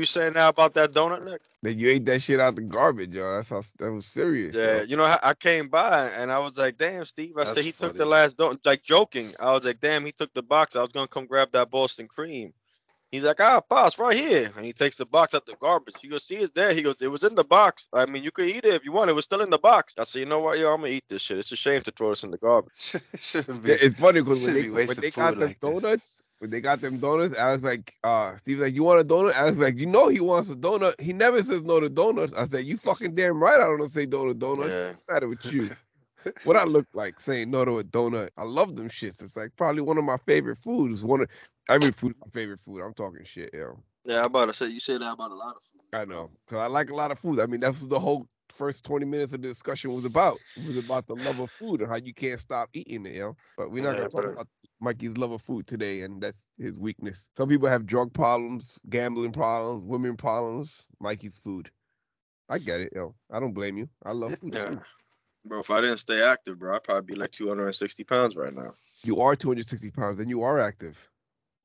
you saying now about that donut, Nick? That you ate that shit out the garbage, yo. That's how that was serious. Yeah, yo. you know, I, I came by and I was like, "Damn, Steve." I That's said he took the last donut, like joking. I was like, "Damn, he took the box. I was gonna come grab that Boston cream." He's like, "Ah, boss, right here," and he takes the box out the garbage. He goes, "See, it's there." He goes, "It was in the box. I mean, you could eat it if you want. It was still in the box." I said, "You know what, yo, I'm gonna eat this shit. It's a shame to throw this in the garbage." Shouldn't be. it's funny because when they, be when wasting they got food them like this. When they got them donuts, I was like, uh, Steve's like, you want a donut? I was like, you know he wants a donut. He never says no to donuts. I said, you fucking damn right I don't say no to donuts. Yeah. What's the matter with you? what I look like saying no to a donut. I love them shits. It's like probably one of my favorite foods. One of every food my favorite food. I'm talking shit, yo. Yeah, I'm about to say you say that about a lot of food. I know. Cause I like a lot of food. I mean, that's the whole first 20 minutes of the discussion was about. It was about the love of food and how you can't stop eating it, yo. But we're not Yeah, gonna talk about Mikey's love of food today, and that's his weakness. Some people have drug problems, gambling problems, women problems. Mikey's food. I get it, yo. I don't blame you. I love food. Yeah, too. bro. If I didn't stay active, bro, I'd probably be like 260 pounds right now. You are 260 pounds, and you are active.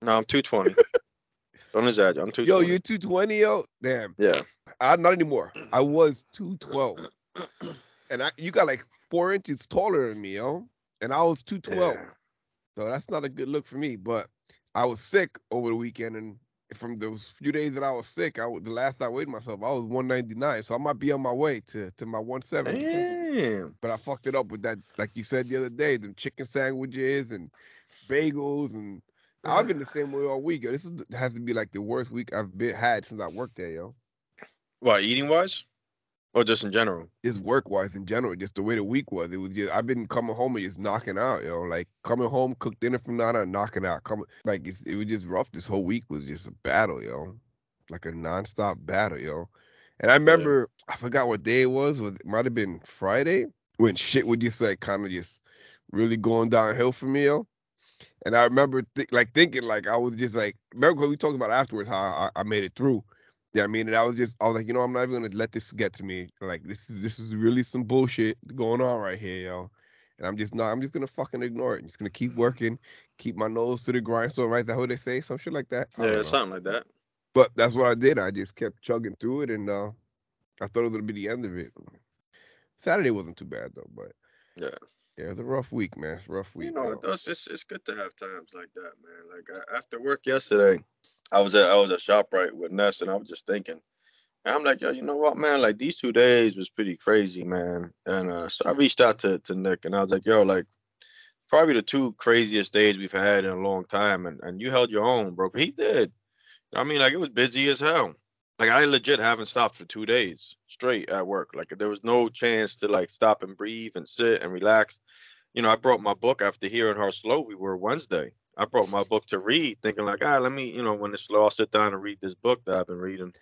No, I'm 220. Don't exaggerate. I'm 220. Yo, you're 220, yo. Damn. Yeah. I not anymore. I mm. was 212. And I you got like four inches taller than me, yo. And I was 212. Yeah. So that's not a good look for me. But I was sick over the weekend, and from those few days that I was sick, I was, the last I weighed myself, I was 199. So I might be on my way to to my 170. Damn. But I fucked it up with that, like you said the other day, them chicken sandwiches and bagels, and I've been the same way all week. Yo. This is, has to be like the worst week I've been had since I worked there, yo. What eating wise, or just in general? Just work wise in general, just the way the week was. It was just I've been coming home and just knocking out, yo. Like coming home, cook dinner from now on, knocking out. Coming like it's, it was just rough. This whole week was just a battle, yo. Like a nonstop battle, yo. And I remember I forgot what day it was. Was it might have been Friday when shit would just like kind of just really going downhill for me, yo. And I remember th- like thinking like I was just like remember we talked about afterwards how I, I made it through. Yeah, I mean, and I was just I was like, you know, I'm not even gonna let this get to me. Like this is this is really some bullshit going on right here, yo. And I'm just not. I'm just gonna fucking ignore it. I'm just gonna keep working, keep my nose to the grindstone. Right? Is that what they say? Some shit like that. Yeah, know. something like that. But that's what I did. I just kept chugging through it, and uh, I thought it was gonna be the end of it. Saturday wasn't too bad though, but Yeah. yeah, it was a rough week, man. It's a rough week. You know, yo. it does. It's, it's good to have times like that, man. Like I, after work yesterday, I was at I was at Shoprite with Ness, and I was just thinking, and I'm like, yo, you know what, man? Like these two days was pretty crazy, man. And uh, so I reached out to to Nick, and I was like, yo, like probably the two craziest days we've had in a long time, and and you held your own, bro. He did. I mean, like it was busy as hell. Like I legit haven't stopped for two days straight at work. Like there was no chance to like stop and breathe and sit and relax. You know, I brought my book after hearing how slow we were Wednesday. I brought my book to read, thinking like, ah, let me, you know, when it's slow, I'll sit down and read this book that I've been reading.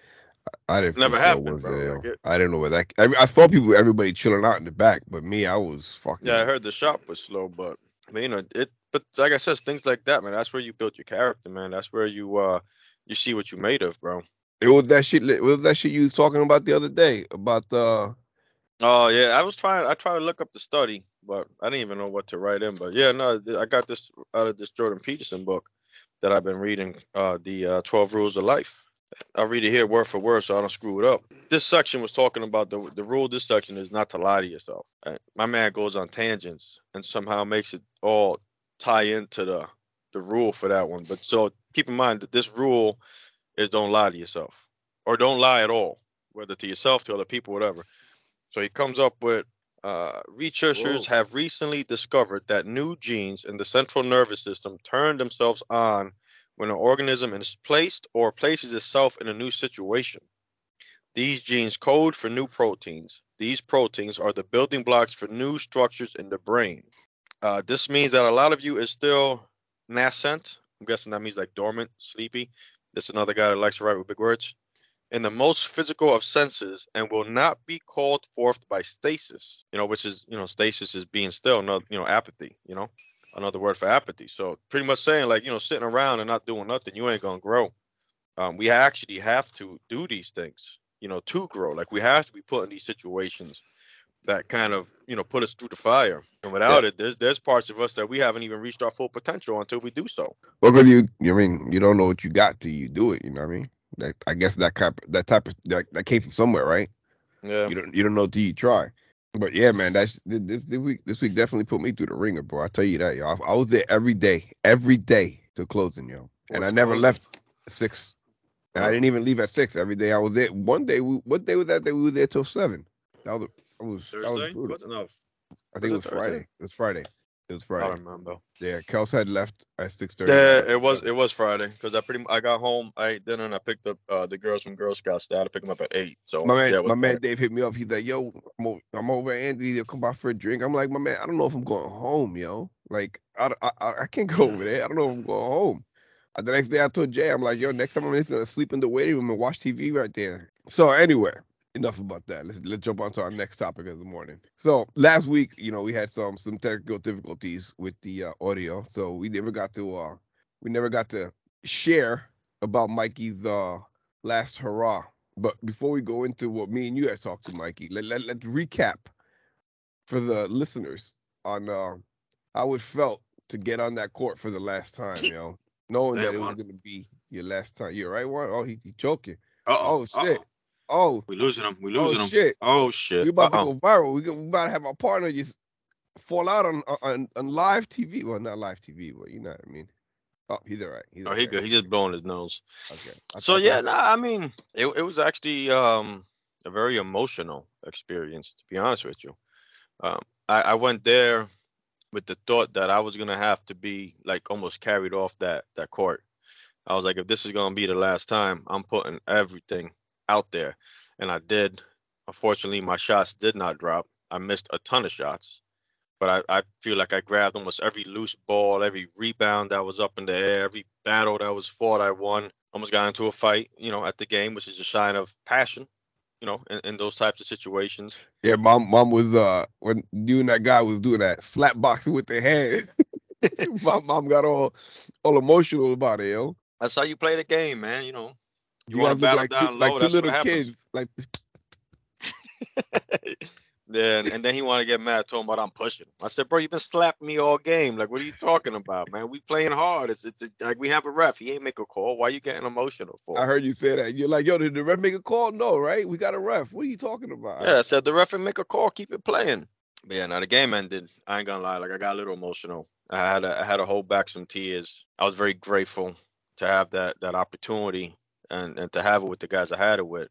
I didn't. never happened, bro. Like I didn't know where that. I, I saw people, everybody chilling out in the back, but me, I was fucking. Yeah, I heard the shop was slow, but I mean, you know, it. But like I said, things like that, man. That's where you built your character, man. That's where you uh, you see what you made of, bro. It was that shit. It was that shit you was talking about the other day about the. Oh yeah, I was trying. I tried to look up the study, but I didn't even know what to write in. But yeah, no, I got this out of this Jordan Peterson book that I've been reading, uh, the uh, Twelve Rules of Life. I'll read it here word for word so I don't screw it up. This section was talking about the the rule. This section is not to lie to yourself. My man goes on tangents and somehow makes it all tie into the the rule for that one. But so keep in mind that this rule is don't lie to yourself or don't lie at all, whether to yourself, to other people, whatever. So he comes up with uh, researchers Whoa. have recently discovered that new genes in the central nervous system turn themselves on when an organism is placed or places itself in a new situation. These genes code for new proteins. These proteins are the building blocks for new structures in the brain. Uh, this means that a lot of you is still nascent. I'm guessing that means like dormant, sleepy. This is another guy that likes to write with big words in the most physical of senses and will not be called forth by stasis you know which is you know stasis is being still not you know apathy you know another word for apathy. So pretty much saying like you know sitting around and not doing nothing you ain't gonna grow. Um, we actually have to do these things you know to grow. Like we have to be put in these situations that kind of you know put us through the fire. And without it there's there's parts of us that we haven't even reached our full potential until we do so. Well, because you, you I mean, you don't know what you got till you do it. You know what I mean? That I guess that type that type of that, that came from somewhere, right? Yeah. You don't you don't know till you try. But yeah, man, that's this this week this week definitely put me through the ringer, bro. I tell you that, yo. I, I was there every day, every day to closing, yo. And What's I never closing? left six. And I didn't even leave at six. Every day I was there. One day, we, what day was that? Day we were there till seven. That was that was that was Thursday? brutal. What? No, I think it was was Thursday? Friday. It was Friday. It was I Friday. don't remember. Yeah, Kels had left at six thirty. Yeah, it was it was Friday because I pretty I got home, I ate dinner, and I picked up uh, the girls from Girl Scouts. I had to pick them up at eight. So My man, yeah, my man Dave hit me up. He's like, "Yo, I'm over, I'm over at Anthony. They'll come by for a drink." I'm like, "My man, I don't know if I'm going home, yo. Like, I, I, I I can't go over there. I don't know if I'm going home." Uh, The next day, I told Jay, "I'm like, yo, next time I'm just gonna sleep in the waiting room and watch TV right there." So anyway, enough about that. Let's let's jump on to our next topic of the morning. So last week, you know, we had some some technical difficulties with the uh, audio, so we never got to uh we never got to share about Mikey's uh last hurrah. But before we go into what me and you had talked to Mikey, let, let, let's recap for the listeners on uh, how it felt to get on that court for the last time, you know, knowing that Man, it was going to be your last time. You're right, one. Oh, he, he. Uh-oh, Oh, shit. Oh, We losing them. We oh losing them. shit. Oh shit. We about Uh-uh. to go viral. We, we about to have our partner just fall out on on, on live TV. Well, not live TV, but you know what I mean. Oh, he's all right. He's Oh, all he right. good. He just blowing his nose. Okay. I So yeah, that- nah, I mean, it it was actually um a very emotional experience, to be honest with you. Um, I, I went there with the thought that I was gonna have to be like almost carried off that that court. I was like, if this is gonna be the last time, I'm putting everything out there, and I did. Unfortunately, my shots did not drop. I missed a ton of shots, but I, I feel like I grabbed almost every loose ball, every rebound that was up in the air, every battle that was fought, I won. Almost got into a fight, you know, at the game, which is a sign of passion, you know, in, in those types of situations. Yeah, mom, mom was uh when you and that guy was doing that slap boxing with their hand. my mom got all all emotional about it, yo. That's how you play the game, man. You know, you, You, guys to look battle like two, like two little kids. Like yeah, and, and then he want to get mad, talking about I'm pushing. I said, bro, you've been slapping me all game. Like, what are you talking about, man? We playing hard. It's, it's like we have a ref. He ain't make a call. Why you getting emotional for? I heard you say that. You're like, yo, did the ref make a call? No, right? We got a ref. What are you talking about? Yeah, I said the ref and make a call, keep it playing. But yeah, now the game ended. I ain't gonna lie, like I got a little emotional. I had to, I had to hold back some tears. I was very grateful to have that that opportunity and and to have it with the guys I had it with,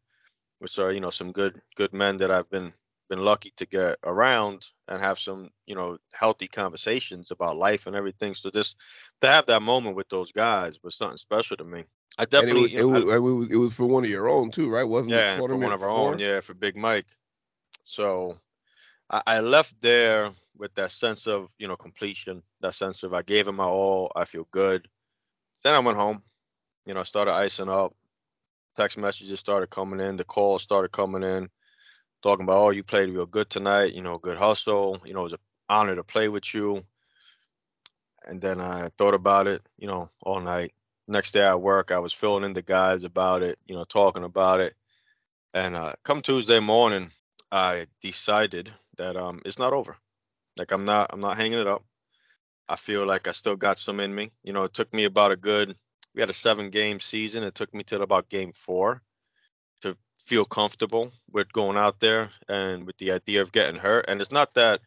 which are you know some good good men that I've been been lucky to get around and have some you know healthy conversations about life and everything. So just to have that moment with those guys was something special to me. I And it definitely was, you it, know, I- was, it was it was for one of your own too, right? Wasn't yeah, it for one of our before? own, yeah, for Big Mike. So I, I left there with that sense of, you know, completion, that sense of I gave him my all, I feel good. Then I went home, you know, started icing up. Text messages started coming in, the calls started coming in, talking about, oh, you played real good tonight, you know, good hustle, you know, it was an honor to play with you. And then I thought about it, you know, all night. Next day at work, I was filling in the guys about it, you know, talking about it. And uh, come Tuesday morning, I decided that um it's not over. Like I'm not I'm not hanging it up. I feel like I still got some in me. You know, it took me about a good we had a seven game season. It took me till about game four to feel comfortable with going out there and with the idea of getting hurt. And it's not that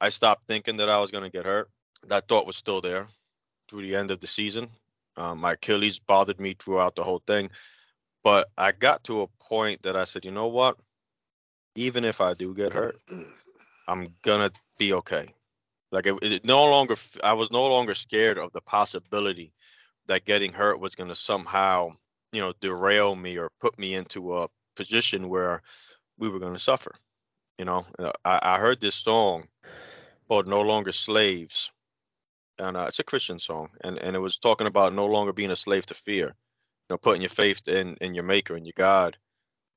I stopped thinking that I was gonna get hurt. That thought was still there through the end of the season. Um, my Achilles bothered me throughout the whole thing. But I got to a point that I said, you know what? Even if I do get hurt, I'm gonna be okay. Like it, it no longer, I was no longer scared of the possibility that getting hurt was gonna somehow, you know, derail me or put me into a position where we were gonna suffer. You know, Uh, I, I heard this song called "No Longer Slaves," and uh, it's a Christian song, and and it was talking about no longer being a slave to fear, you know, putting your faith in in your Maker and your God.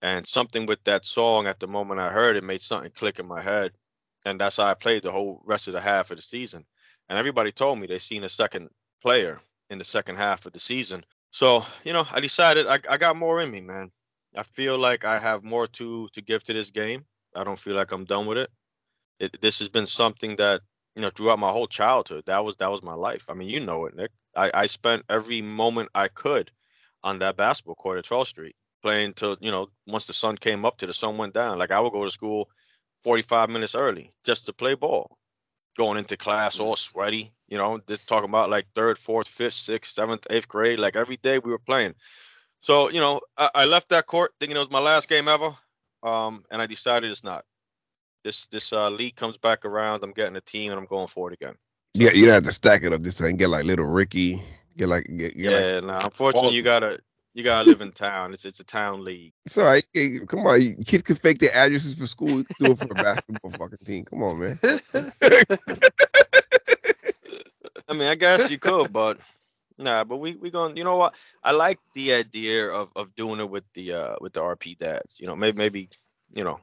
And something with that song at the moment I heard it made something click in my head, and that's how I played the whole rest of the half of the season. And everybody told me they seen a second player in the second half of the season. So you know, I decided I, I got more in me, man. I feel like I have more to to give to this game. I don't feel like I'm done with it. it this has been something that you know throughout my whole childhood that was that was my life i mean you know it nick i i spent every moment i could on that basketball court at 12th Street, playing till you know once the sun came up to the sun went down. Like I would go to school 45 minutes early just to play ball, going into class all sweaty. You know, just talking about like third, fourth, fifth, sixth, seventh, eighth grade. Like every day we were playing. So you know, I, I left that court thinking it was my last game ever, um, and I decided it's not. This this uh, league comes back around. I'm getting a team and I'm going for it again. Yeah, you don't have to stack it up this and get like little Ricky. Get like get, get yeah, like, no, unfortunately you gotta you gotta live in town. It's it's a town league. It's all right. Hey, come on, you- kids can fake their addresses for school. You can do it for a basketball fucking team. Come on, man. I mean, I guess you could, but nah. But we we going. to You know what? I like the idea of of doing it with the uh with the RP dads. You know, maybe maybe you know,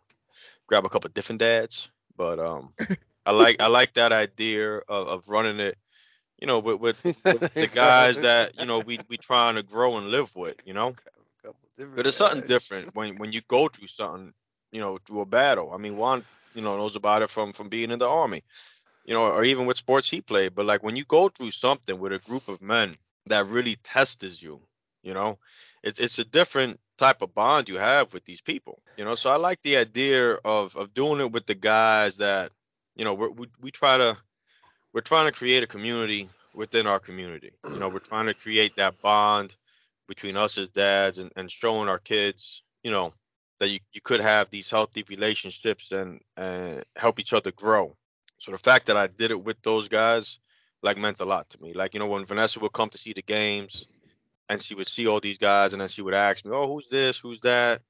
grab a couple different dads. But um, I like I like that idea of, of running it. You know, with with, with the guys that you know we we trying to grow and live with. You know, but it's something different when when you go through something. You know, through a battle. I mean, Juan, you know, knows about it from from being in the army you know, or even with sports he played. But like when you go through something with a group of men that really tests you, you know, it's it's a different type of bond you have with these people, you know. So I like the idea of of doing it with the guys that, you know, we we try to we're trying to create a community within our community. You know, we're trying to create that bond between us as dads and, and showing our kids, you know, that you, you could have these healthy relationships and and help each other grow. So the fact that I did it with those guys, like, meant a lot to me. Like, you know, when Vanessa would come to see the games, and she would see all these guys, and then she would ask me, "Oh, who's this? Who's that?"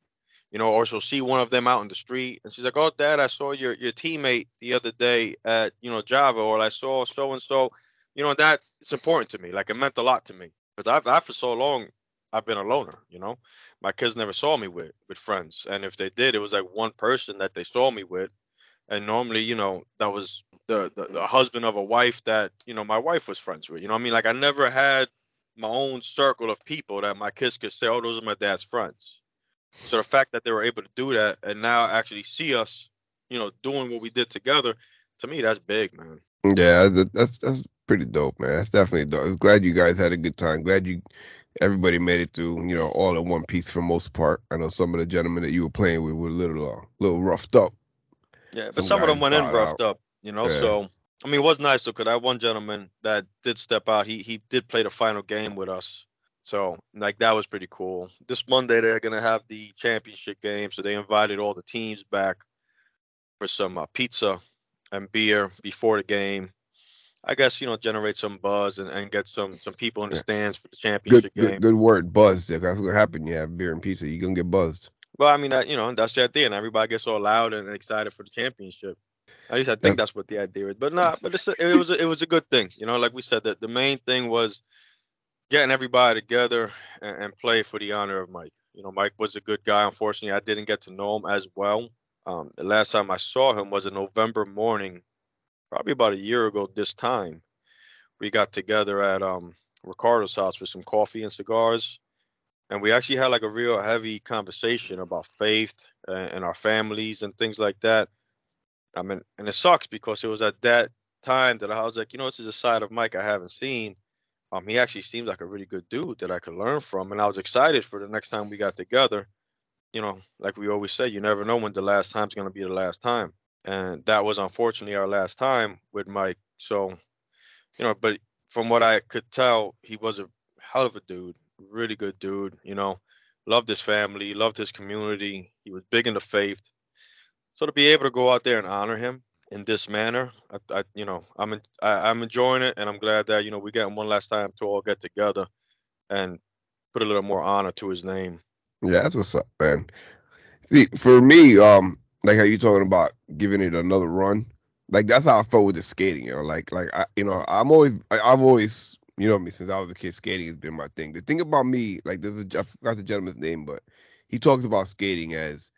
You know, or she'll see one of them out in the street, and she's like, "Oh, Dad, I saw your your teammate the other day at you know Java, or I saw so and so." You know, that it's important to me. Like, it meant a lot to me because I've, I've for so long I've been a loner. You know, my kids never saw me with with friends, and if they did, it was like one person that they saw me with, and normally, you know, that was the, the the husband of a wife that you know my wife was friends with. You know, I mean, like I never had my own circle of people that my kids could say, "Oh, those are my dad's friends." So the fact that they were able to do that and now actually see us, you know, doing what we did together, to me, that's big, man. Yeah, that's that's pretty dope, man. That's definitely dope. I was glad you guys had a good time. Glad you everybody made it through, you know, all in one piece for most part. I know some of the gentlemen that you were playing with were a little uh, little roughed up. Yeah, but Some some, of them went in roughed up, you know. Yeah. So I mean, it was nice though, because that one gentleman that did step out, he he did play the final game with us. So like that was pretty cool. This Monday they're gonna have the championship game, so they invited all the teams back for some uh, pizza and beer before the game. I guess you know generate some buzz and, and get some some people in the stands for the Good championship game. good, good word, buzz. That's what happened. You have beer and pizza, you're gonna get buzzed. Well, I mean, that, you know, that's the idea, and everybody gets all loud and excited for the championship. At least I think that's what the idea is. But nah, but it's a, it was a, it was a good thing, you know. Like we said, that the main thing was getting everybody together and, and play for the honor of Mike. You know, Mike was a good guy. Unfortunately, I didn't get to know him as well. Um, the last time I saw him was a November morning, probably about a year ago. This time, we got together at um, Ricardo's house for some coffee and cigars and we actually had like a real heavy conversation about faith and, and our families and things like that. I mean, and it sucks because it was at that time that I was like, you know, this is a side of Mike I haven't seen. Um, he actually seems like a really good dude that I could learn from, and I was excited for the next time we got together. You know, like we always say, you never know when the last time's gonna be the last time, and that was unfortunately our last time with Mike. So, you know, but from what I could tell, he was a hell of a dude, really good dude. You know, loved his family, loved his community. He was big in the faith. So to be able to go out there and honor him in this manner, I, I you know, I'm en- I, I'm enjoying it, and I'm glad that you know we got one last time to all get together and put a little more honor to his name. Yeah, that's what's up, man. See, for me, um, like how you talking about giving it another run, like that's how I felt with the skating. You know, like like I, you know, I'm always, I, I've always, you know, me since I was a kid, skating has been my thing. The thing about me, like, there's a, I forgot the gentleman's name, but he talks about skating as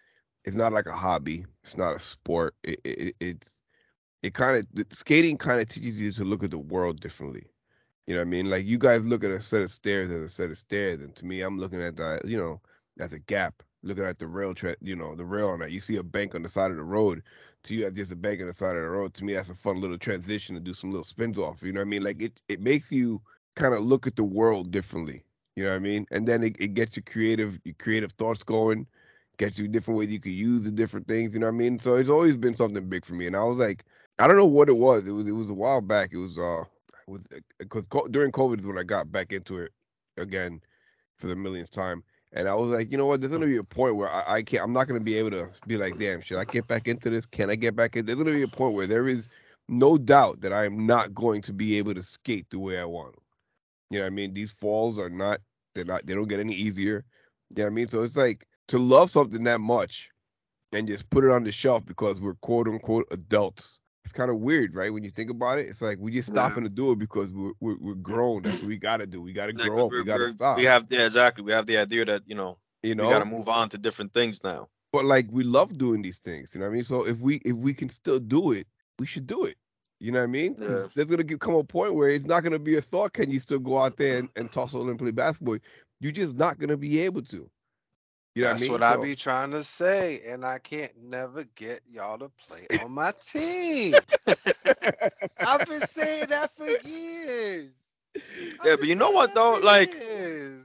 it's not like a hobby, it's not a sport. It, it it's it kind of skating kind of teaches you to look at the world differently. You know what I mean? Like you guys look at a set of stairs as a set of stairs, and to me, I'm looking at that, you know, as a gap. Looking at the rail track, you know, the rail on that. You see a bank on the side of the road. To you, that's just a bank on the side of the road. To me, that's a fun little transition to do some little spins off. You know what I mean? Like it, it makes you kind of look at the world differently. You know what I mean? And then it, it gets your creative your creative thoughts going, gets you different ways you could use the different things. You know what I mean? So it's always been something big for me. And I was like, I don't know what it was. It was it was a while back. It was uh with because co- during COVID is when I got back into it again for the millionth time. And I was like, you know what? There's gonna be a point where I, I can't. I'm not gonna be able to be like, damn, should I get back into this? Can I get back in? There's gonna be a point where there is no doubt that I am not going to be able to skate the way I want. You know what I mean? These falls are not. They're not. They don't get any easier. You know what I mean? So it's like to love something that much and just put it on the shelf because we're quote unquote adults. It's kind of weird, right? When you think about it, it's like we just stopping to do it because we're we're, we're grown. That's what we gotta do. We gotta Yeah, 'cause grow up. we're- We gotta stop. We have yeah, exactly. We have the idea that you know you know, we got to move on to different things now. but like we love doing these things. You know what I mean? So if we if we can still do it, we should do it. You know what I mean? Yeah. There's gonna come a point where it's not gonna be a thought. Can you still go out there and, and toss and play basketball? You're just not gonna be able to. You know That's what I what mean? I be trying to say, and I can't never get y'all to play on my team. I've been saying that for years. I've Yeah, but you know what though? Like.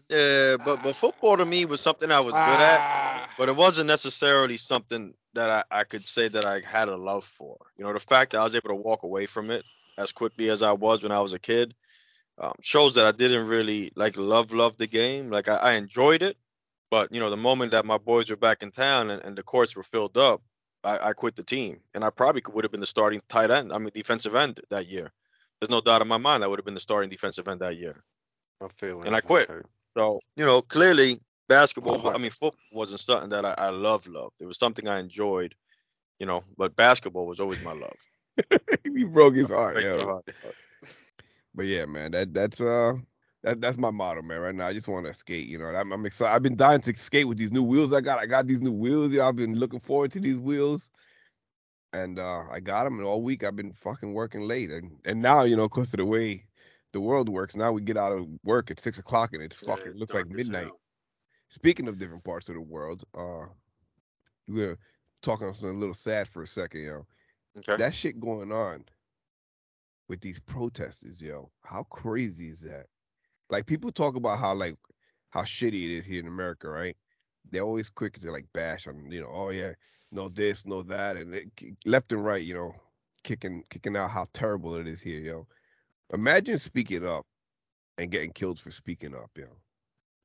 Yeah, but but football to me was something I was good at, Ah. but it wasn't necessarily something that I, I could say that I had a love for. You know, the fact that I was able to walk away from it as quickly as I was when I was a kid um, shows that I didn't really like love love the game. Like I, I enjoyed it, but you know, the moment that my boys were back in town and, and the courts were filled up, I, I quit the team, and I probably would have been the starting tight end. I mean, defensive end that year. There's no doubt in my mind I would have been the starting defensive end that year. My feelings and I quit. hurt. So, you know, clearly basketball, Oh, I mean, football wasn't something that I, I loved, loved. It was something I enjoyed, you know, but basketball was always my love. he broke his heart. Yeah. heart. But yeah, man, that that's uh that that's my motto, man. Right now, I just want to skate. You know, I'm, I'm excited. I've been dying to skate with these new wheels I got. I got these new wheels. Yeah, I've been looking forward to these wheels, and uh I got them. And all week I've been fucking working late, and and now you know, cause of the way the world works, now we get out of work at six o'clock, and it's Yeah, fucking looks like midnight. hell. Speaking of different parts of the world, uh, we're talking something a little sad for a second, yo Okay. that shit going on with these protesters, yo. How crazy is that? Like people talk about how like how shitty it is here in America, right? They're always quick to like bash on, you know, oh yeah, no this, no that, and it, left and right, you know, kicking kicking out how terrible it is here, yo. Imagine speaking up and getting killed for speaking up, yo.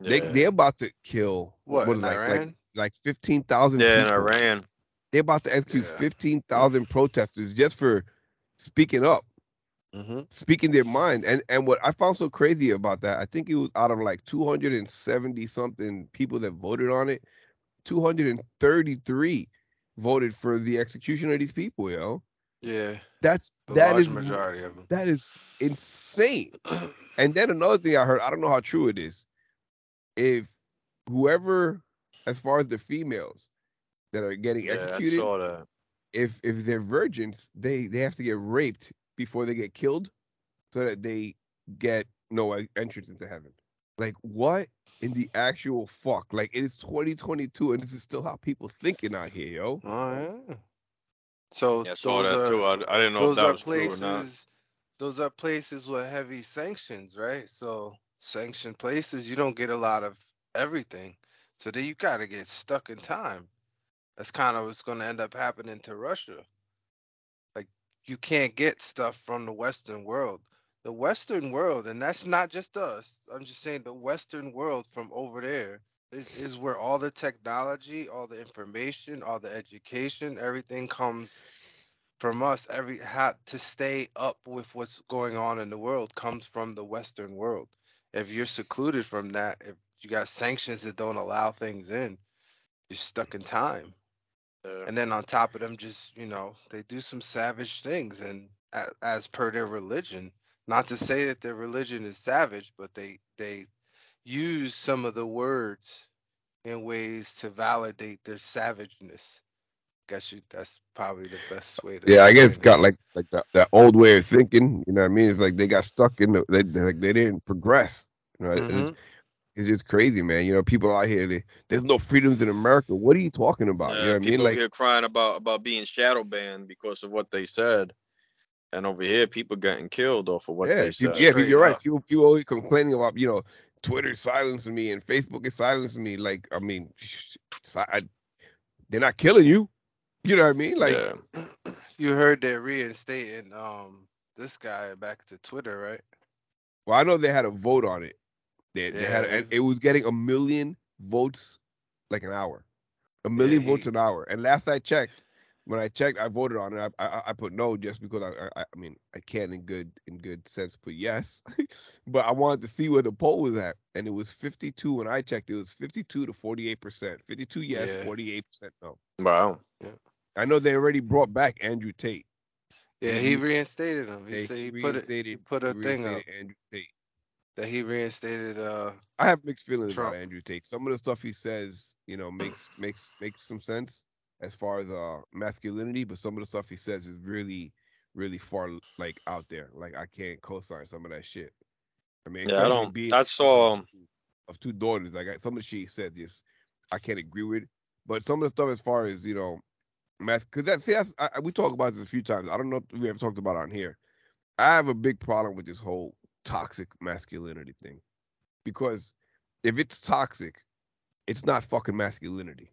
They Yeah. they're about to kill What, what is like like Iran? like fifteen thousand yeah, in. Iran. They're about to execute Yeah. 15,000 protesters just for speaking up, Mm-hmm. speaking their mind. And and what I found so crazy about that, I think it was out of like 270 something people that voted on it, 233 voted for the execution of these people, yo. Yeah, That's that large is majority of them. that is insane. And then another thing I heard, I don't know how true it is. If whoever, as far as the females that are getting Yeah, executed, if if they're virgins, they they have to get raped before they get killed, so that they get no entrance into heaven. Like what in the actual fuck? Like it is 2022 and this is still how people thinking out here, yo. Oh yeah. So Yeah, I saw those that are too. I, I didn't know if those that are was true or not. places. Those are places with heavy sanctions, right? So sanctioned places, you don't get a lot of everything. So then you gotta get stuck in time. That's kind of what's gonna end up happening to Russia. You can't get stuff from the Western world. The Western world, and that's not just us. I'm just saying the Western world from over there is, is where all the technology, all the information, all the education, everything comes from us. Every how to stay up with what's going on in the world comes from the Western world. If you're secluded from that, if you got sanctions that don't allow things in, you're stuck in time. Yeah. And then on top of them, just you know, they do some savage things, and a- as per their religion. Not to say that their religion is savage, but they they use some of the words in ways to validate their savageness. Guess you that's probably the best way to. Yeah, I guess it's explain got like like that, that old way of thinking. You know what I mean? It's like they got stuck in the they they- like they didn't progress. Right? Mm-hmm. it. And. It's just crazy, man. You know, people out here, they, there's no freedoms in America. What are you talking about? you Yeah, know what I mean? people Like, here crying about about being shadow banned because of what they said, and over here people getting killed off of what yeah, they people, said. yeah, you're right. up. People, people always complaining about, you know, Twitter silencing me and Facebook is silencing me. Like, I mean, I, they're not killing you. You know what I mean? Like, yeah. You heard they're reinstating um this guy back to Twitter, right? well, I know they had a vote on it. They, they had, and it was getting a million votes like an hour, a million he- votes an hour. And last I checked, when I checked, I voted on it. I I, I put no just because I, I I mean I can't in good in good sense put yes, but I wanted to see where the poll was at, and it was 52. When I checked, it was 52 to 48 percent. 52 yes, Yeah. 48 percent no. Wow. Yeah. I know they already brought back Andrew Tate. Yeah, he reinstated him. He They said he put it, he put a he thing up reinstated Andrew Tate. That he reinstated. Uh, I have mixed feelings Trump. about Andrew Tate. Some of the stuff he says, you know, makes makes makes some sense as far as uh masculinity, but some of the stuff he says is really, really far like out there. Like I can't co-sign some of that shit. I mean, Yeah, I don't- being I saw, of two- of two daughters. Like I, some of the shit he said, just I can't agree with. But some of the stuff as far as you know, mas because that's see, that's, I, I- we talk about this a few times. I don't know if we ever talked about it on here. I have a big problem with this whole toxic masculinity thing because if it's toxic, it's not fucking masculinity.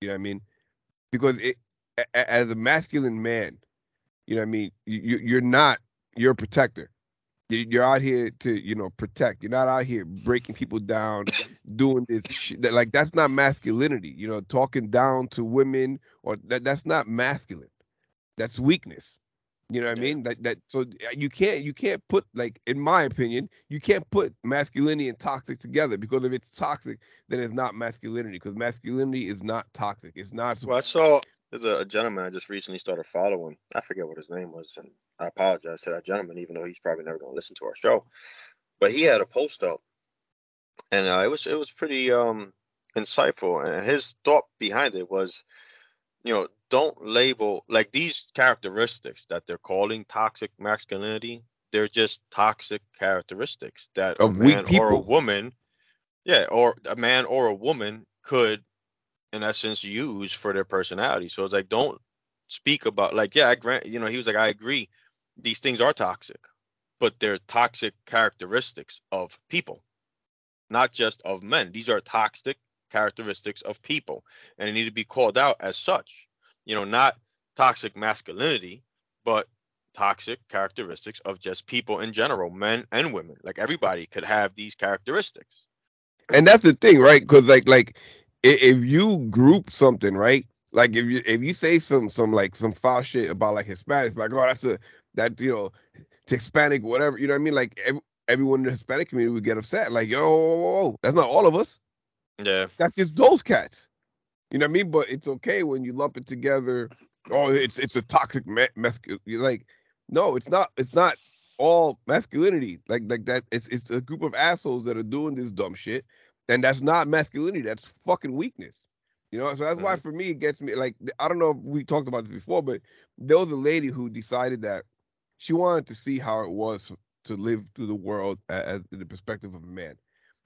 You know what I mean? Because it, as a masculine man, you know what I mean. You, you- you're not. You're a protector. You- You're out here to you know protect. You're not out here breaking people down, doing this shit. Like that's not masculinity. You know, talking down to women or that that's not masculine. That's weakness. You know what I mean? That that so you can't you can't put like in my opinion you can't put masculinity and toxic together because if it's toxic then it's not masculinity because masculinity is not toxic. It's not. Well, I saw there's a, a gentleman I just recently started following. I forget what his name was, and I apologize to that gentleman, even though he's probably never going to listen to our show. But he had a post up, and uh, it was it was pretty um insightful. And his thought behind it was, you know, don't label like these characteristics that they're calling toxic masculinity. They're just toxic characteristics that Of a man or a woman, yeah, or a man or a woman could in essence use for their personality. So it's like don't speak about like yeah, I grant you know he was like I agree these things are toxic, but they're toxic characteristics of people, not just of men. These are toxic characteristics of people, and they need to be called out as such. You know, not toxic masculinity, but toxic characteristics of just people in general, men and women. Like everybody could have these characteristics. and that's the thing, right? Because like like if you group something, right? Like if you if you say some some like some foul shit about like Hispanics, like oh that's a that you know Hispanic whatever, you know what I mean? Like ev- everyone in the Hispanic community would get upset, like yo, whoa, whoa, whoa, that's not all of us. Yeah. That's just those cats. You know what I mean? But it's okay when you lump it together. Oh, it's it's a toxic masculine. You're like, no, it's not. It's not all masculinity. Like like that. It's it's a group of assholes that are doing this dumb shit, and that's not masculinity. That's fucking weakness. You know. So that's why for me it gets me. Like I don't know if we talked about this before, but there was a lady who decided that she wanted to see how it was to live through the world a- as the perspective of a man.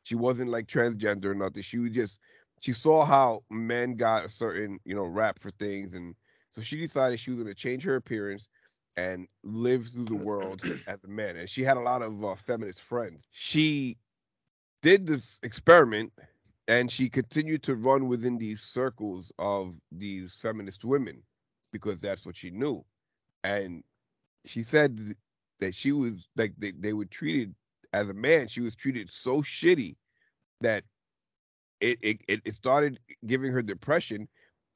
She wasn't like transgender or nothing. She was just she saw how men got a certain you know rap for things, and so she decided she was going to change her appearance and live through the world as a man. And she had a lot of uh, feminist friends. She did this experiment, and she continued to run within these circles of these feminist women because that's what she knew. And she said that she was like they, they were treated as a man she was treated so shitty that it, it it started giving her depression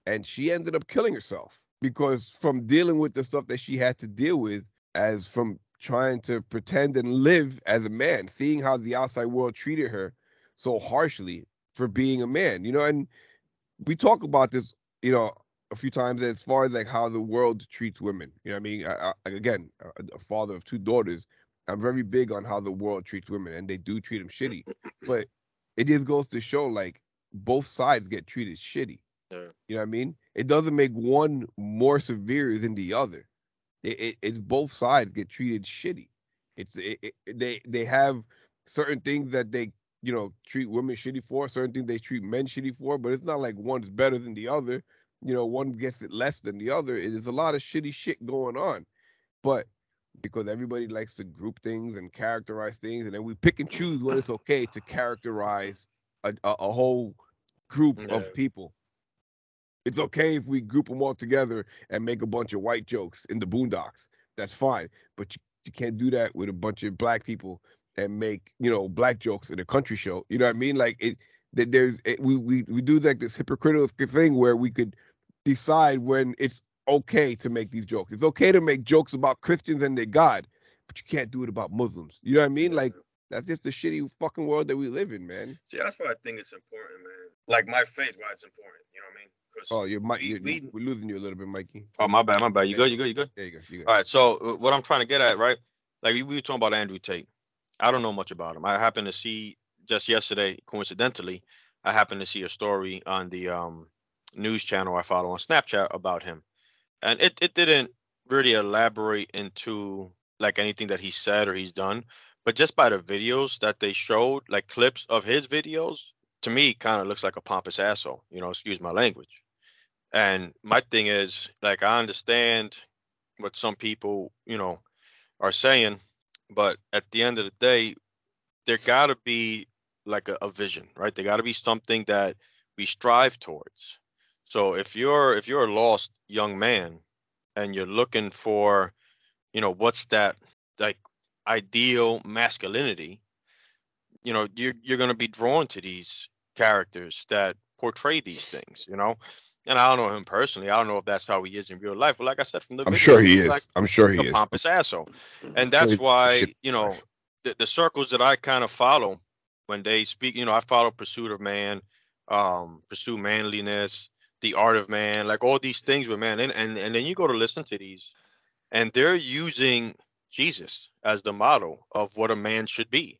and she ended up killing herself because from dealing with the stuff that she had to deal with as from trying to pretend and live as a man seeing how the outside world treated her so harshly for being a man you know and we talk about this you know a few times as far as like how the world treats women you know i mean? I, I, again a, a father of two daughters i'm very big on how the world treats women and they do treat them shitty but it just goes to show like both sides get treated shitty. Yeah. you know what i mean? It doesn't make one more severe than the other. It, it, it's both sides get treated shitty. It's it, it, they they have certain things that they you know treat women shitty for certain things they treat men shitty for but it's not like one's better than the other. You know one gets it less than the other. It is a lot of shitty shit going on. But because everybody likes to group things and characterize things, and then we pick and choose when it's okay to characterize a, a, a whole group Yeah. of people. It's okay if we group them all together and make a bunch of white jokes in the boondocks. That's fine, but you, you can't do that with a bunch of black people and make you know black jokes in a country show. You know what I mean? Like it. That there's it, we we we do like this hypocritical thing where we could decide when it's okay to make these jokes. It's okay to make jokes about Christians and their God, but you can't do it about Muslims. You know what I mean? Like that's just the shitty fucking world that we live in, man. See, that's why I think it's important, man. Like my faith, why it's important. You know what I mean? Oh, you're, Mi- We- you're, we- we're losing you a little bit, Mikey. oh, my bad, my bad. You good? You good? You good? There you go. You go. All right. So uh, what I'm trying to get at, right? Like we we were talking about Andrew Tate. I don't know much about him. I happened to see just yesterday, coincidentally, I happened to see a story on the um, news channel I follow on Snapchat about him, and it it didn't really elaborate into like anything that he said or he's done, but just by the videos that they showed, like clips of his videos, to me, kind of looks like a pompous asshole. You know, excuse my language. And my thing is, like, I understand what some people, you know, are saying, but at the end of the day, there got to be like a, a vision, right? There got to be something that we strive towards. So if you're if you're a lost young man and you're looking for, you know, what's that like ideal masculinity, you know, you're you're gonna be drawn to these characters that portray these things, you know. And I don't know him personally. I don't know if that's how he is in real life. But like I said, from the I'm video, sure he is. like I'm sure he a is. pompous asshole. And that's why, you know, the, the circles that I kind of follow when they speak, you know, I follow Pursuit of Man, um, Pursue Manliness, The Art of Man, like all these things with man. And, and, and then you go to listen to these, and they're using Jesus as the model of what a man should be.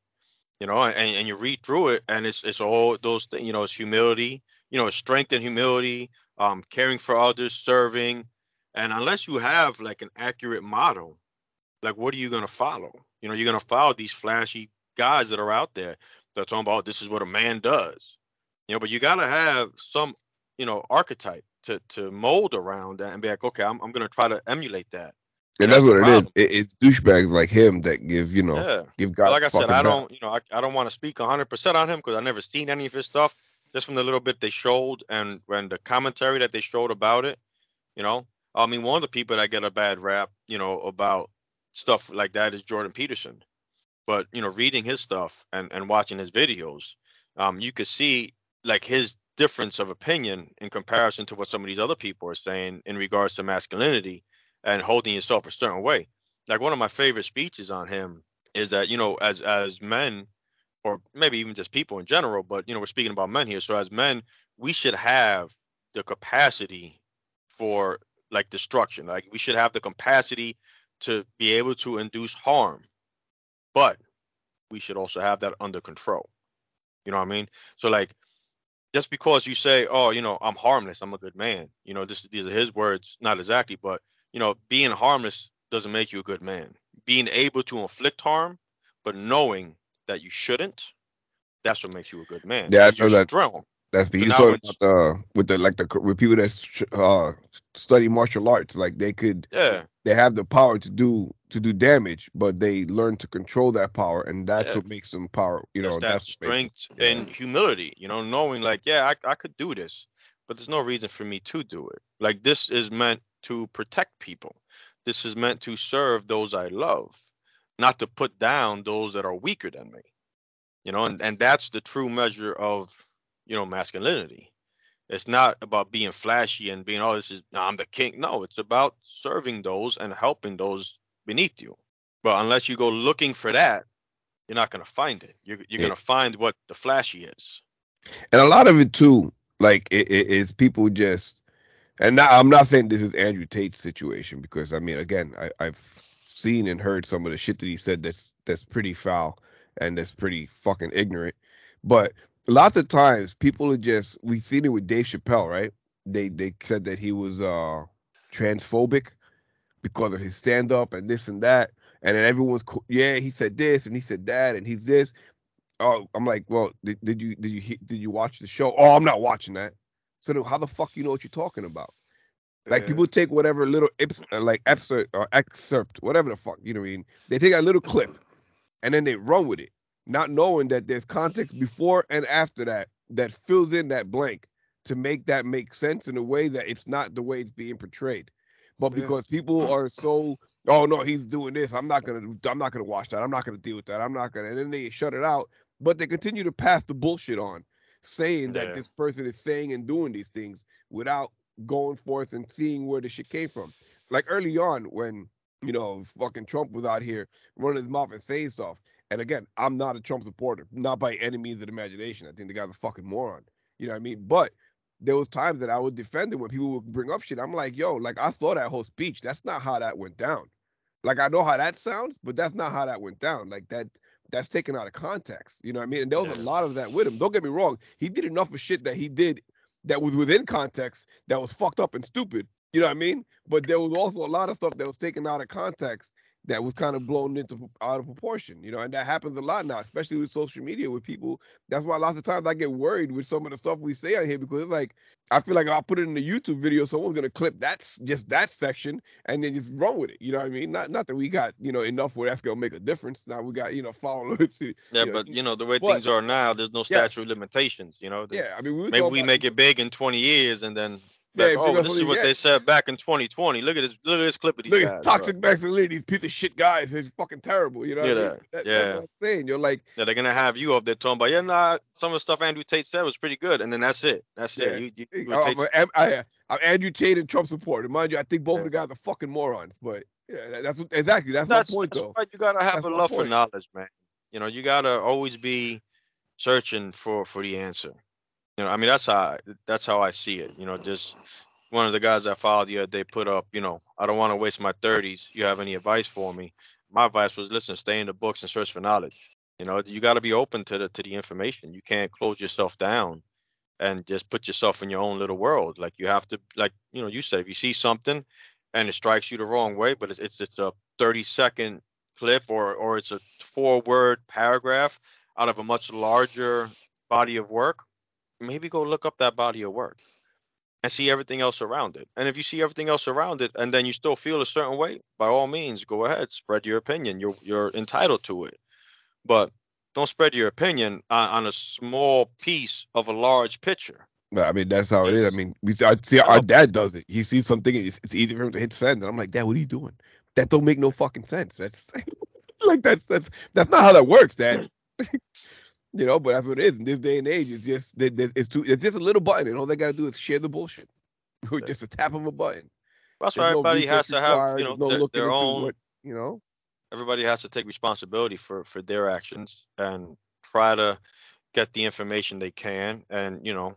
You know, and, and you read through it, and it's it's all those things, you know, it's humility, you know, strength and humility, um, caring for others, serving. And unless you have like an accurate model, like what are you gonna follow? You know, you're gonna follow these flashy guys that are out there that are talking about this is what a man does. You know, but you gotta have some, you know, archetype to to mold around that and be like, okay, I'm I'm gonna try to emulate that. and that's that's what it is. It, it's douchebags like him that give you know Yeah. give But God. like I said, I don't, you know, I, I don't want to speak 100% on him because I never seen any of his stuff. Just from the little bit they showed and when the commentary that they showed about it, you know, I mean, one of the people that get a bad rap, you know, about stuff like that is Jordan Peterson. But you know, reading his stuff and and watching his videos, um, you could see like his difference of opinion in comparison to what some of these other people are saying in regards to masculinity and holding yourself a certain way. Like one of my favorite speeches on him is that you know as as men or maybe even just people in general but you know we're speaking about men here. So as men we should have the capacity for like destruction. Like we should have the capacity to be able to induce harm but we should also have that under control. You know what i mean? So like just because you say oh you know i'm harmless i'm a good man you know this these are his words not exactly but you know being harmless doesn't make you a good man being able to inflict harm but knowing that you shouldn't, that's what makes you a good man. Yeah, I know that. strong. That's But he's now talking about the with the like the with people that uh study martial arts, like they could Yeah, they have the power to do to do damage, but they learn to control that power, and that's Yeah. what makes them power. You know, that that's strength yeah. and humility. You know, knowing like, yeah, I, I could do this, but there's no reason for me to do it. Like this is meant to protect people. This is meant to serve those I love, not to put down those that are weaker than me. You know, and, and that's the true measure of you know masculinity. It's not about being flashy and being, oh, this is I'm the king. No, it's about serving those and helping those beneath you. But unless you go looking for that, you're not gonna find it. You're you're Yeah. gonna find what the flashy is. and a lot of it too, like it, it is people just, and now I'm not saying this is Andrew Tate's situation because I mean, again, I, I've seen and heard some of the shit that he said that's that's pretty foul and that's pretty fucking ignorant. But lots of times people are just we've seen it with Dave Chappelle, right? They they said that he was uh transphobic because of his stand up and this and that. And then everyone's yeah, he said this and he said that and he's this. Oh, I'm like, well, did, did you did you did you watch the show? Oh, I'm not watching that. So then how the fuck you know what you're talking about? Like people take whatever little ips, uh, like excerpt or excerpt, whatever the fuck, you know what I mean? They take a little clip and then they run with it, not knowing that there's context before and after that that fills in that blank to make that make sense in a way that it's not the way it's being portrayed. But Yeah. because people are so, oh no, he's doing this, I'm not gonna, I'm not gonna watch that, I'm not gonna deal with that, I'm not gonna, and then they shut it out. But they continue to pass the bullshit on, saying that this person is saying and doing these things without going forth and seeing where the shit came from. Like early on when you know fucking Trump was out here running his mouth and saying stuff. And again, I'm not a Trump supporter, not by any means of imagination. I think the guy's a fucking moron. You know what I mean? But there was times that I would defend him when people would bring up shit. I'm like, yo, like I saw that whole speech. That's not how that went down. Like I know how that sounds, but that's not how that went down. Like that that's taken out of context. You know what I mean? And there was a lot of that with him. Don't get me wrong. He did enough of shit that he did that was within context that was fucked up and stupid. You know what I mean? But there was also a lot of stuff that was taken out of context that was kind of blown into out of proportion, you know, and that happens a lot now, especially with social media with people. That's why lots of times I get worried with some of the stuff we say on here because it's like I feel like if I put it in a YouTube video, someone's gonna clip that's just that section and then just run with it. You know what I mean? Not not that we got you know enough where that's gonna make a difference. Now we got you know followers. Yeah, know, but you know the way but- things are now, there's no statute of limitations. You know, yeah, I mean we maybe we about- make it big in 20 years, and then Yeah, oh, this is 20 what they said back in 2020. Look at this, look at this clip of these Look guys. at bro. toxic masculinity, these piece of shit guys. It's fucking terrible. You know what Yeah, I mean? That- yeah. That's what I'm saying. You're like, Yeah, they're gonna have you up there talking about, yeah, nah, some of the stuff Andrew Tate said was pretty good, and then that's it. That's Yeah. it. You, you, I'm, I'm, I, I'm Andrew Tate and Trump supporter. Mind you, I think both of the guys are fucking morons. But yeah, that's what, exactly that's, that's, my point that's though. why you gotta have That's a love for knowledge, man. You know, you gotta always be searching for for the answer. You know, I mean, that's how that's how I see it. You know, just one of the guys I followed the other put up, you know, I don't want to waste my 30s. You have any advice for me? My advice was, listen, stay in the books and search for knowledge. You know, you got to be open to the to the information. You can't close yourself down and just put yourself in your own little world. Like you have to, like you know, you said, if you see something and it strikes you the wrong way, but it's it's just a 30 second clip or or it's a four word paragraph out of a much larger body of work, maybe go look up that body of work and see everything else around it. And if you see everything else around it and then you still feel a certain way, by all means, go ahead, spread your opinion. You're you're entitled to it. But don't spread your opinion on, on a small piece of a large picture. But I mean, that's how it is. I mean, we see, I see our dad does it. He sees something, it's, it's easy for him to hit send, and I'm like, Dad, what are you doing? That don't make no fucking sense. That's like that's that's that's not how that works, Dad. you know, but that's what it is in this day and age. It's just it's too, it's just a little button, and all they gotta do is share the bullshit with just a tap of a button. That's why no everybody has to have, you know, no their, their own what you know. everybody has to take responsibility for for their actions and try to get the information they can and you know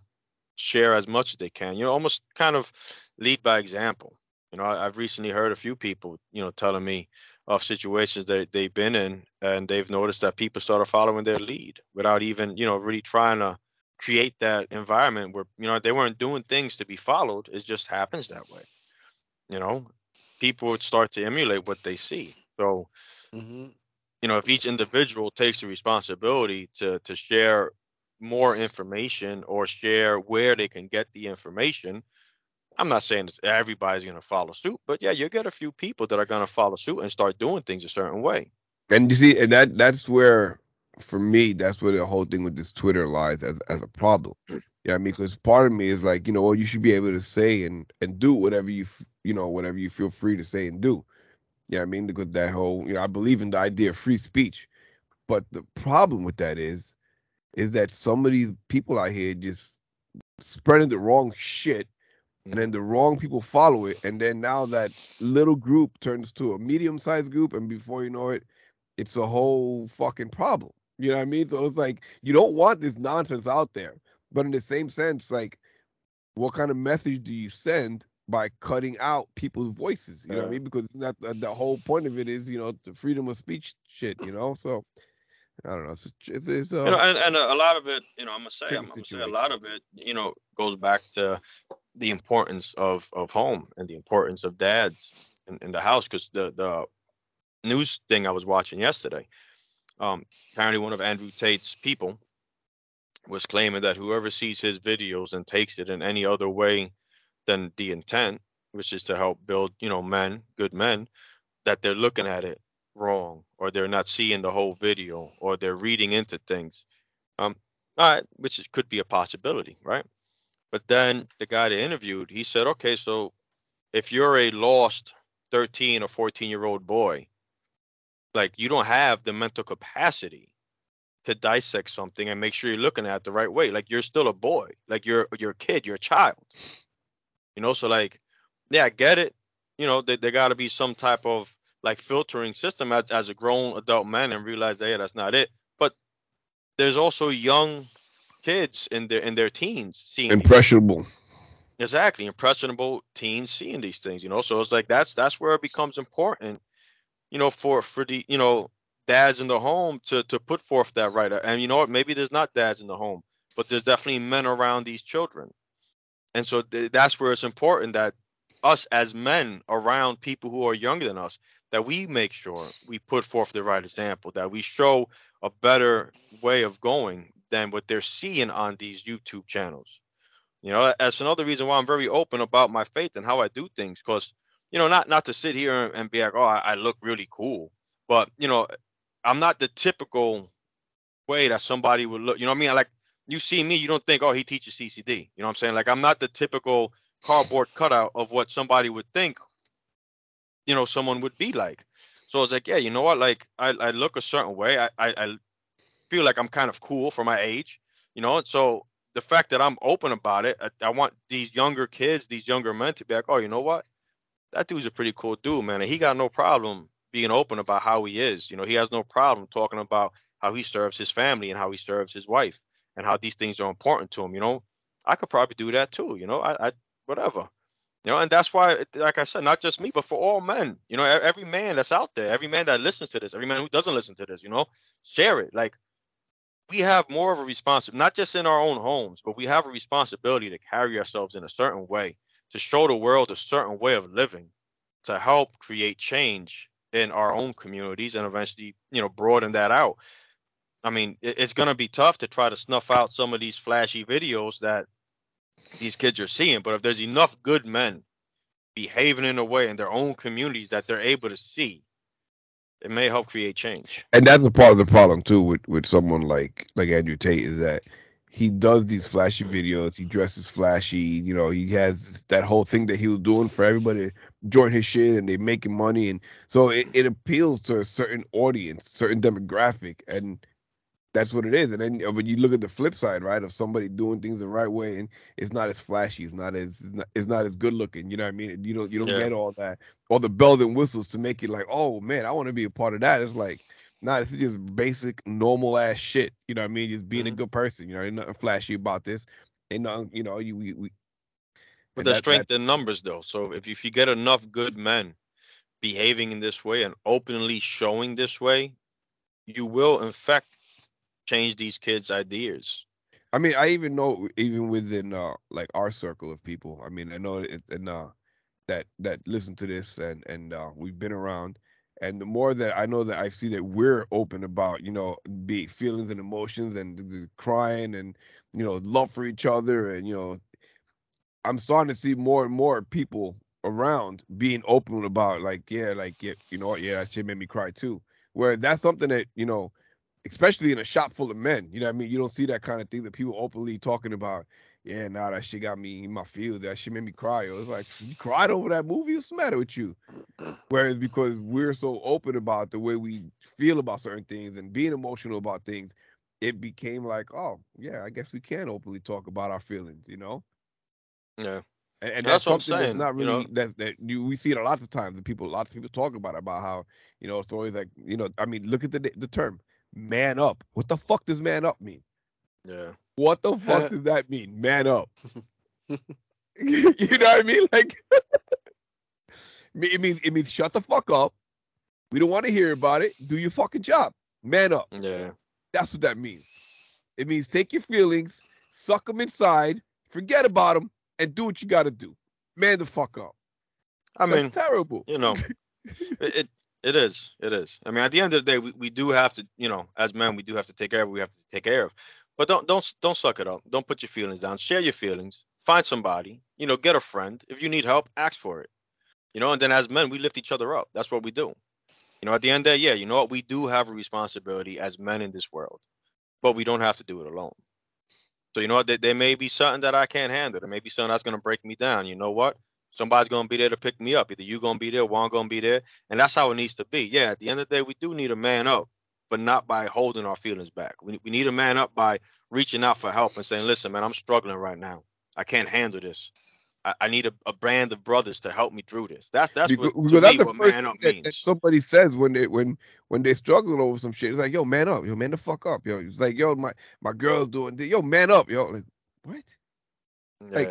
share as much as they can you know almost kind of lead by example you know I, i've recently heard a few people you know telling me of situations that they've been in and they've noticed that people started following their lead without even you know really trying to create that environment where you know they weren't doing things to be followed. It just happens that way. You know people would start to emulate what they see. So hmm you know if each individual takes the responsibility to to share more information or share where they can get the information i'm not saying everybody's going to follow suit but yeah you get a few people that are going to follow suit and start doing things a certain way. And you see, and that that's where, for me, that's where the whole thing with this Twitter lies as as a problem. Hmm. Yeah, I mean, because part of me is like, you know, well, you should be able to say and and do whatever you, you know, whatever you feel free to say and do. Yeah, I mean, because that whole, you know, I believe in the idea of free speech, but the problem with that is, is that some of these people out here just spreading the wrong shit and then the wrong people follow it. And then now that little group turns to a medium-sized group and before you know it it's a whole fucking problem. You know what i mean? So it's like you don't want this nonsense out there. But in the same sense like what kind of message do you send by cutting out people's voices? You know what i mean? Because it's not the, whole point of it is you know the freedom of speech shit you know? So i don't know. It's it's, it's uh, you know, and, and a, lot of it, you know, I'm gonna say, I'm, gonna say a lot of it, you know, goes back to the importance of of home and the importance of dads in, in the house. Because the the news thing I was watching yesterday, um, apparently one of Andrew Tate's people was claiming that whoever sees his videos and takes it in any other way than the intent which is to help build, you know, men, good men, that they're looking at it wrong or they're not seeing the whole video or they're reading into things. Um, all right, which could be a possibility, right? But then the guy that interviewed, he said, okay, so if you're a lost 13 or 14 year old boy, like you don't have the mental capacity to dissect something and make sure you're looking at it the right way. Like you're still a boy, like you're you're a kid, you're a child. You know, so like, yeah, I get it. You know, there, there got to be some type of like filtering system as, as a grown adult man and realize yeah, that's not it. But there's also young kids in their in their teens seeing these- Impressionable. exactly impressionable teens seeing these things. You know, so it's like that's that's where it becomes important. You know, for for the you know dads in the home to to put forth that right. And you know what? Maybe there's not dads in the home, but there's definitely men around these children. And so th- that's where it's important that us as men around people who are younger than us that we make sure we put forth the right example that we show a better way of going than what they're seeing on these youtube channels. You know that's another reason why i'm very open about my faith and how i do things because you know not not to sit here and be like oh I, I look really cool but you know i'm not the typical way that somebody would look you know what i mean? Like you see me you don't think oh he teaches ccd you know what i'm saying? Like i'm not the typical cardboard cutout of what somebody would think you know someone would be like. So I was like yeah you know what? Like i, I look a certain way. I, I i feel like i'm kind of cool for my age you know? So the fact that i'm open about it I, I want these younger kids these younger men to be like oh you know what? That dude's a pretty cool dude man and he got no problem being open about how he is you know? He has no problem talking about how he serves his family and how he serves his wife and how these things are important to him you know? I could probably do that too you know? I, I whatever you know? And that's why like i said not just me but for all men you know? Every man that's out there every man that listens to this every man who doesn't listen to this you know? Share it like we have more of a responsibility not just in our own homes but we have a responsibility to carry ourselves in a certain way to show the world a certain way of living to help create change in our own communities and eventually you know broaden that out i mean it's going to be tough to try to snuff out some of these flashy videos that these kids are seeing. But if there's enough good men behaving in a way in their own communities that they're able to see, it may help create change. and that's a part of the problem too with with someone like like Andrew Tate is that he does these flashy videos. He dresses flashy. You know, he has that whole thing that he was doing for everybody to join his shit, and they're making money, and so it, it appeals to a certain audience, certain demographic, and that's what it is. And then when you look at the flip side, right, of somebody doing things the right way, and it's not as flashy, it's not as it's not, it's not as good looking. You know what I mean? You don't you don't Yeah. get all that, all the bells and whistles to make it like, oh man, I want to be a part of that. It's like, nah, this is just basic, normal ass shit. You know what I mean? Just being a Mhm. good person. You know, ain't nothing flashy about this. Ain't nothing, you know, you we, we But and there's that- strength in numbers, though. So if, if you get enough good men behaving in this way and openly showing this way, you will, in fact, change these kids' ideas. I mean, I even know even within uh like our circle of people. I mean, I know it and uh that that listen to this and and uh we've been around and the more that I know that I see that we're open about, you know, be feelings and emotions and the, crying and you know, love for each other and you know I'm starting to see more and more people around being open about like, yeah, like yeah, you know yeah, that shit made me cry too. Where that's something that, you know, especially in a shop full of men. You know what I mean? You don't see that kind of thing that people openly talking about. Yeah, nah, that shit got me in my feels. That shit made me cry. It was like you cried over that movie. What's the matter with you? Whereas because we're so open about the way we feel about certain things and being emotional about things, it became like, oh yeah, I guess we can openly talk about our feelings. You know, Yeah. and, and That's that's, what I'm something that's not you really know? that's that you we see it a lot of times. And people, lots of people talk about it, about how you know stories like you know. I mean, look at the the term "man up." What the fuck does "man up" mean? Yeah. What the fuck does that mean? Man up. you know what I mean? Like it means it means shut the fuck up. We don't want to hear about it. Do your fucking job. Man up. Yeah. That's what that means. It means take your feelings, suck them inside, forget about them, and do what you got to do. Man the fuck up. I That's mean, terrible. you know, it, it is. It is. I mean, at the end of the day, we, we do have to, you know, as men, we do have to take care of. We have to take care of. But don't don't don't suck it up. Don't put your feelings down. Share your feelings. find somebody, you know, get a friend. If you need help, ask for it. You know, and then as men, we lift each other up. That's what we do. You know, at the end of the day, yeah, you know what? We do have a responsibility as men in this world, but we don't have to do it alone. So you know what? There, there may be something that I can't handle. There may be something that's gonna break me down. You know what? Somebody's gonna be there to pick me up. Either you gonna be there, one gonna be there, and that's how it needs to be. Yeah, at the end of the day, we do need a man up, but not by holding our feelings back. We, we need a man up by reaching out for help and saying, "Listen, man, I'm struggling right now. I can't handle this. I, I need a, a brand of brothers to help me through this." That's that's Because, what, because that's me, the what first man up thing that, that means. somebody says when they when when they're struggling over some shit. It's like, yo, man up, yo, man the fuck up, yo. It's like, yo, my my girl's doing this, yo, man up, yo. Like, what? like,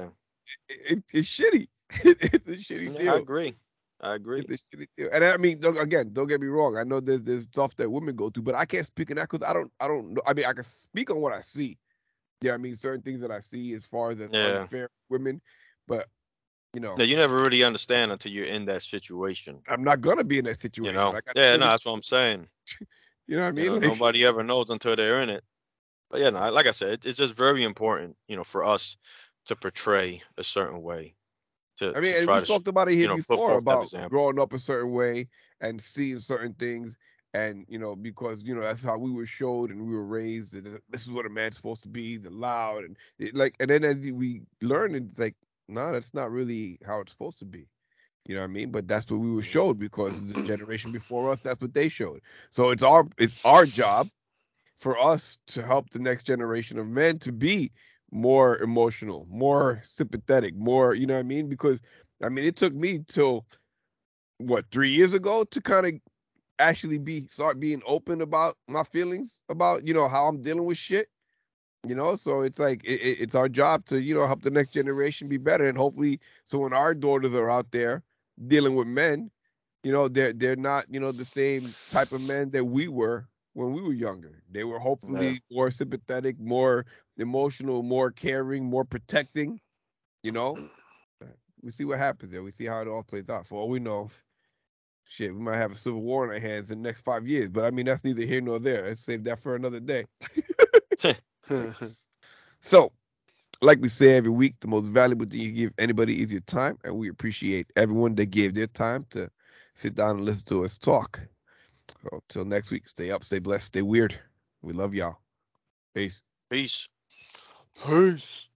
It, it, it's shitty. It's a shitty deal. I agree. I agree. It's a shitty deal. And I mean, don't, again, don't get me wrong. I know there's there's stuff that women go through, but I can't speak on that because I don't I don't know. I mean, I can speak on what I see. Yeah, I mean, certain things that I see as far as Yeah. unfair women, but you know, Yeah, you never really understand until you're in that situation. I'm not gonna be in that situation. You know? Like Yeah, no, that's what I'm saying. you know what I mean? You know, Like, nobody ever knows until they're in it. But yeah, no, like I said, it, it's just very important, you know, for us to portray a certain way. To, I mean, to and try we to, talked about it here know, before about growing up a certain way and seeing certain things, and you know, because you know that's how we were showed and we were raised. And this is what a man's supposed to be, the loud and it, like, and then as we learn, it's like, no, that's not really how it's supposed to be. You know what I mean? But that's what we were showed because the generation before us, that's what they showed. So it's our it's our job for us to help the next generation of men to be more emotional, more sympathetic, more, you know what I mean? Because I mean, it took me till what three years ago to kind of actually be start being open about my feelings about you know how I'm dealing with shit. You know, so it's like it, it- it's our job to you know help the next generation be better, and hopefully, so when our daughters are out there dealing with men, you know, they're they're not you know the same type of men that we were when we were younger. They were hopefully more sympathetic, more emotional, more caring, more protecting. You know, we see what happens there. We see how it all plays out. For all we know, shit, we might have a civil war in our hands in the next five years. But I mean, that's neither here nor there. Let's save that for another day. So, like we say every week, the most valuable thing you give anybody is your time, and we appreciate everyone that gave their time to sit down and listen to us talk. So, till next week, stay up, stay blessed, stay weird. We love y'all. Peace. Peace. Peace.